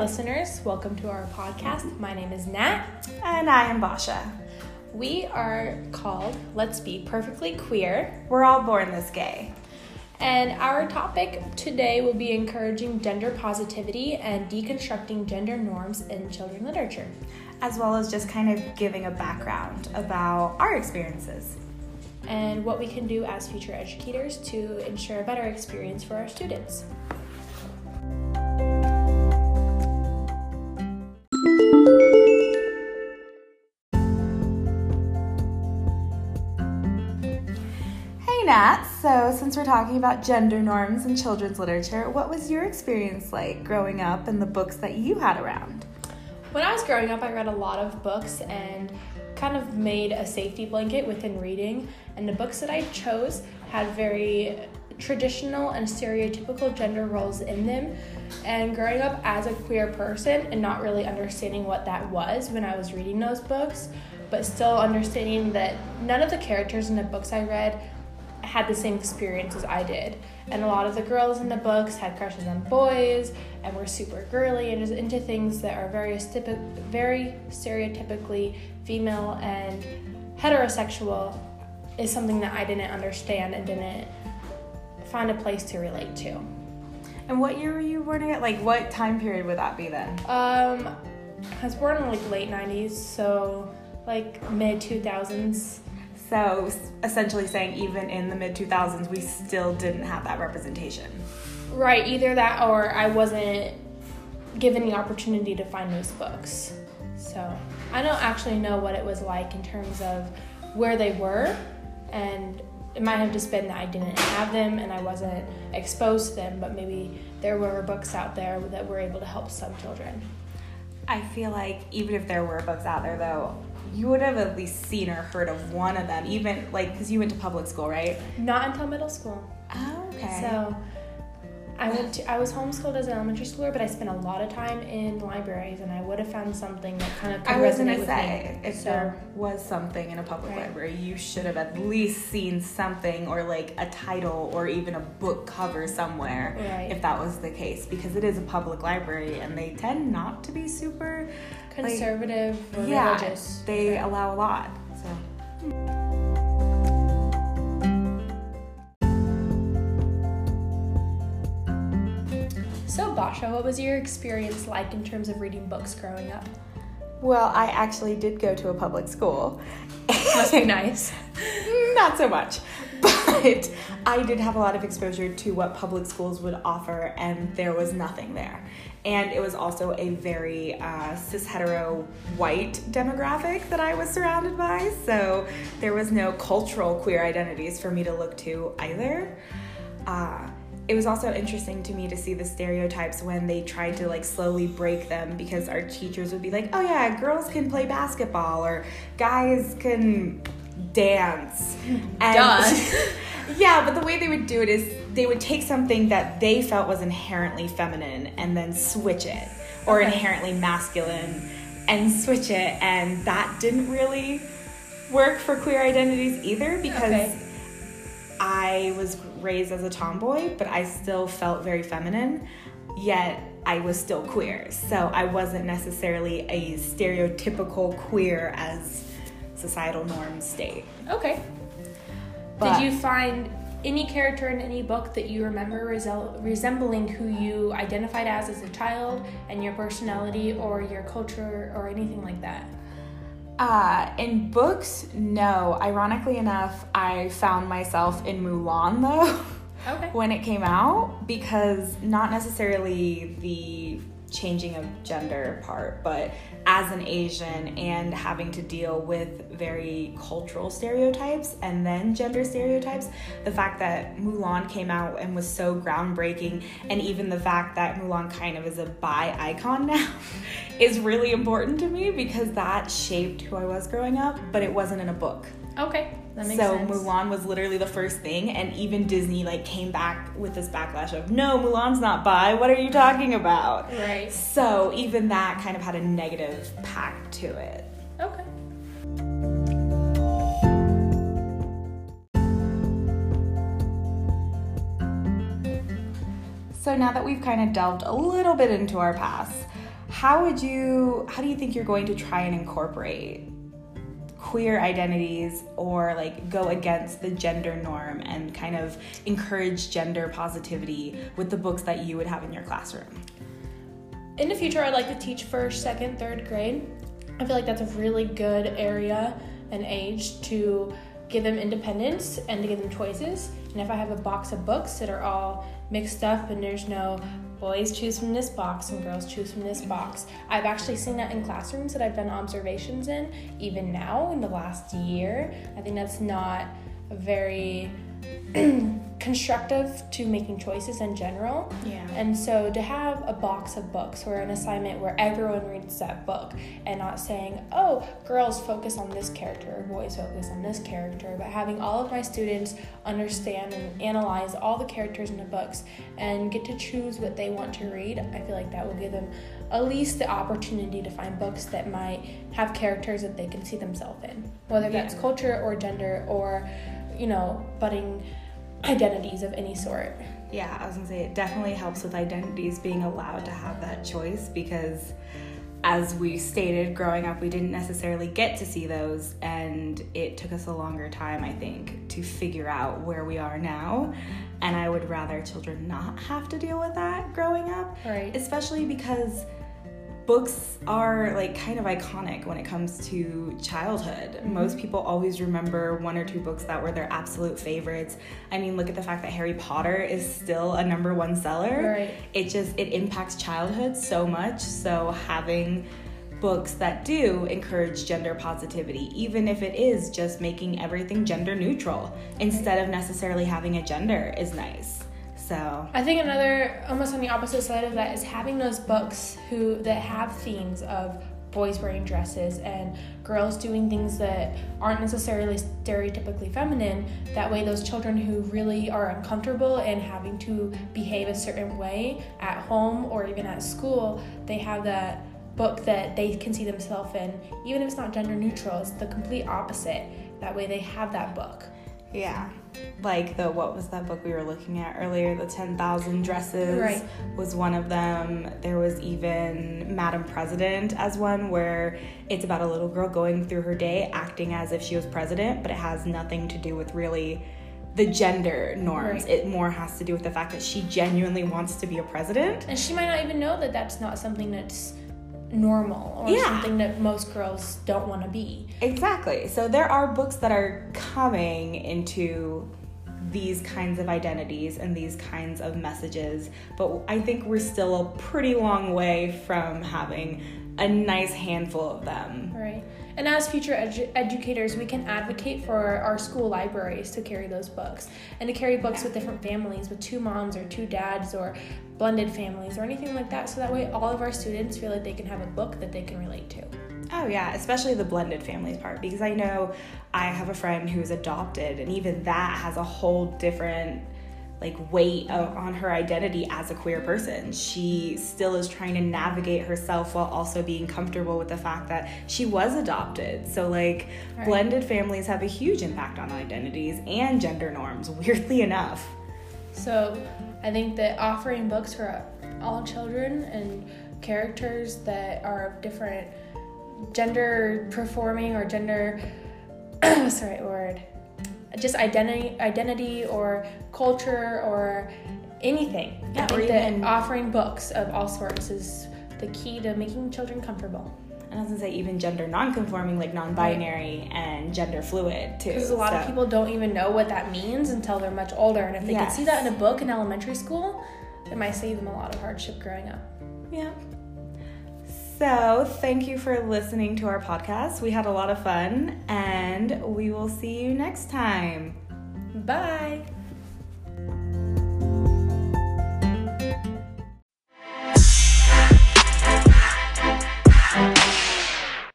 listeners. Welcome to our podcast. My name is Nat. And I am Basha. We are called Let's Be Perfectly Queer. We're all born this gay. And our topic today will be encouraging gender positivity and deconstructing gender norms in children literature, as well as just kind of giving a background about our experiences and what we can do as future educators to ensure a better experience for our students. Since we're talking about gender norms in children's literature, what was your experience like growing up and the books that you had around? When I was growing up, I read a lot of books and kind of made a safety blanket within reading. And the books that I chose had very traditional and stereotypical gender roles in them. And growing up as a queer person and not really understanding what that was when I was reading those books, but still understanding that none of the characters in the books I read had the same experience as I did. And a lot of the girls in the books had crushes on boys and were super girly and just into things that are very, very stereotypically female and heterosexual is something that I didn't understand and didn't find a place to relate to. And what year were you born at? Like, what time period would that be then? Um, I was born in like late 90s, so like mid 2000s. So essentially saying even in the mid 2000s, we still didn't have that representation. Right, either that or I wasn't given the opportunity to find those books. So I don't actually know what it was like in terms of where they were, and it might have just been that I didn't have them and I wasn't exposed to them, but maybe there were books out there that were able to help some children. I feel like even if there were books out there, though, you would have at least seen or heard of one of them, even like because you went to public school, right? Not until middle school. Oh, okay. So I went to, I was homeschooled as an elementary schooler, but I spent a lot of time in libraries, and I would have found something that kind of could I was resonate gonna say, me. If so, there was something in a public right. library, you should have at least seen something, or like a title, or even a book cover somewhere, right. if that was the case, because it is a public library, and they tend not to be super conservative like, yeah, religious. They allow a lot. So. So, Basha, what was your experience like in terms of reading books growing up? Well, I actually did go to a public school. Must be nice. Not so much. But I did have a lot of exposure to what public schools would offer, and there was nothing there. And it was also a very uh, cis hetero white demographic that I was surrounded by. So there was no cultural queer identities for me to look to either. Uh, it was also interesting to me to see the stereotypes when they tried to like slowly break them because our teachers would be like, oh yeah, girls can play basketball or guys can dance. And yeah, but the way they would do it is they would take something that they felt was inherently feminine and then switch it, or okay. inherently masculine and switch it, and that didn't really work for queer identities either because okay. I was raised as a tomboy, but I still felt very feminine, yet I was still queer. So I wasn't necessarily a stereotypical queer as societal norms state. Okay. But Did you find any character in any book that you remember resembling who you identified as as a child and your personality or your culture or anything like that? Uh, in books, no. Ironically enough, I found myself in Mulan though. Okay. when it came out because not necessarily the changing of gender part, but as an Asian and having to deal with very cultural stereotypes and then gender stereotypes, the fact that Mulan came out and was so groundbreaking, and even the fact that Mulan kind of is a bi icon now, is really important to me because that shaped who I was growing up, but it wasn't in a book. Okay. That makes so sense. Mulan was literally the first thing, and even Disney like came back with this backlash of no, Mulan's not bi. What are you talking about? Right. So even that kind of had a negative pack to it. Okay. So now that we've kind of delved a little bit into our past, how would you how do you think you're going to try and incorporate queer identities or like go against the gender norm and kind of encourage gender positivity with the books that you would have in your classroom? In the future, I'd like to teach first, second, third grade. I feel like that's a really good area and age to give them independence and to give them choices. And if I have a box of books that are all mixed up and there's no boys choose from this box and girls choose from this box. I've actually seen that in classrooms that I've done observations in, even now in the last year. I think that's not a very constructive to making choices in general. Yeah. And so to have a box of books or an assignment where everyone reads that book and not saying, oh, girls focus on this character or boys focus on this character, but having all of my students understand and analyze all the characters in the books and get to choose what they want to read, I feel like that will give them at least the opportunity to find books that might have characters that they can see themselves in, whether that's Yeah. culture or gender or, you know, budding identities of any sort. Yeah, I was gonna say it definitely helps with identities being allowed to have that choice because, as we stated, growing up, we didn't necessarily get to see those, and it took us a longer time, I think, to figure out where we are now. And I would rather children not have to deal with that growing up, Right. especially because books are like kind of iconic when it comes to childhood. Mm-hmm. Most people always remember one or two books that were their absolute favorites. I mean, look at the fact that Harry Potter is still a number one seller. Right. It just it impacts childhood so much. So having books that do encourage gender positivity, even if it is just making everything gender neutral instead of necessarily having a gender is nice. So I think another almost on the opposite side of that is having those books who that have themes of boys wearing dresses and girls doing things that aren't necessarily stereotypically feminine. That way those children who really are uncomfortable and having to behave a certain way at home or even at school, they have that book that they can see themselves in. Even if it's not gender neutral, it's the complete opposite. That way they have that book. Yeah. Like the what was that book we were looking at earlier? The 10,000 Dresses Right. was one of them. There was even Madam President as one where it's about a little girl going through her day acting as if she was president, but it has nothing to do with really the gender norms. Right. It more has to do with the fact that she genuinely wants to be a president. And she might not even know that that's not something that's normal or Yeah. something that most girls don't want to be. Exactly. So there are books that are coming into these kinds of identities and these kinds of messages, but I think we're still a pretty long way from having a nice handful of them. Right. And as future edu- educators, we can advocate for our school libraries to carry those books and to carry books with different families, with two moms or two dads or blended families or anything like that. So that way, all of our students feel like they can have a book that they can relate to. Oh, yeah, especially the blended families part because I know I have a friend who's adopted, and even that has a whole different like weight on her identity as a queer person. She still is trying to navigate herself while also being comfortable with the fact that she was adopted. So like Right. blended families have a huge impact on identities and gender norms, weirdly enough. So I think that offering books for all children and characters that are of different gender performing or gender sorry word? Just identity identity or culture or anything. Yeah, I think even- that offering books of all sorts is the key to making children comfortable. And I was gonna say even gender non-conforming, like non-binary and gender fluid too. Because a lot of people don't even know what that means until they're much older. And if they can see that in a book in elementary school, it might save them a lot of hardship growing up. Yeah. So, thank you for listening to our podcast. We had a lot of fun, and we will see you next time. Bye.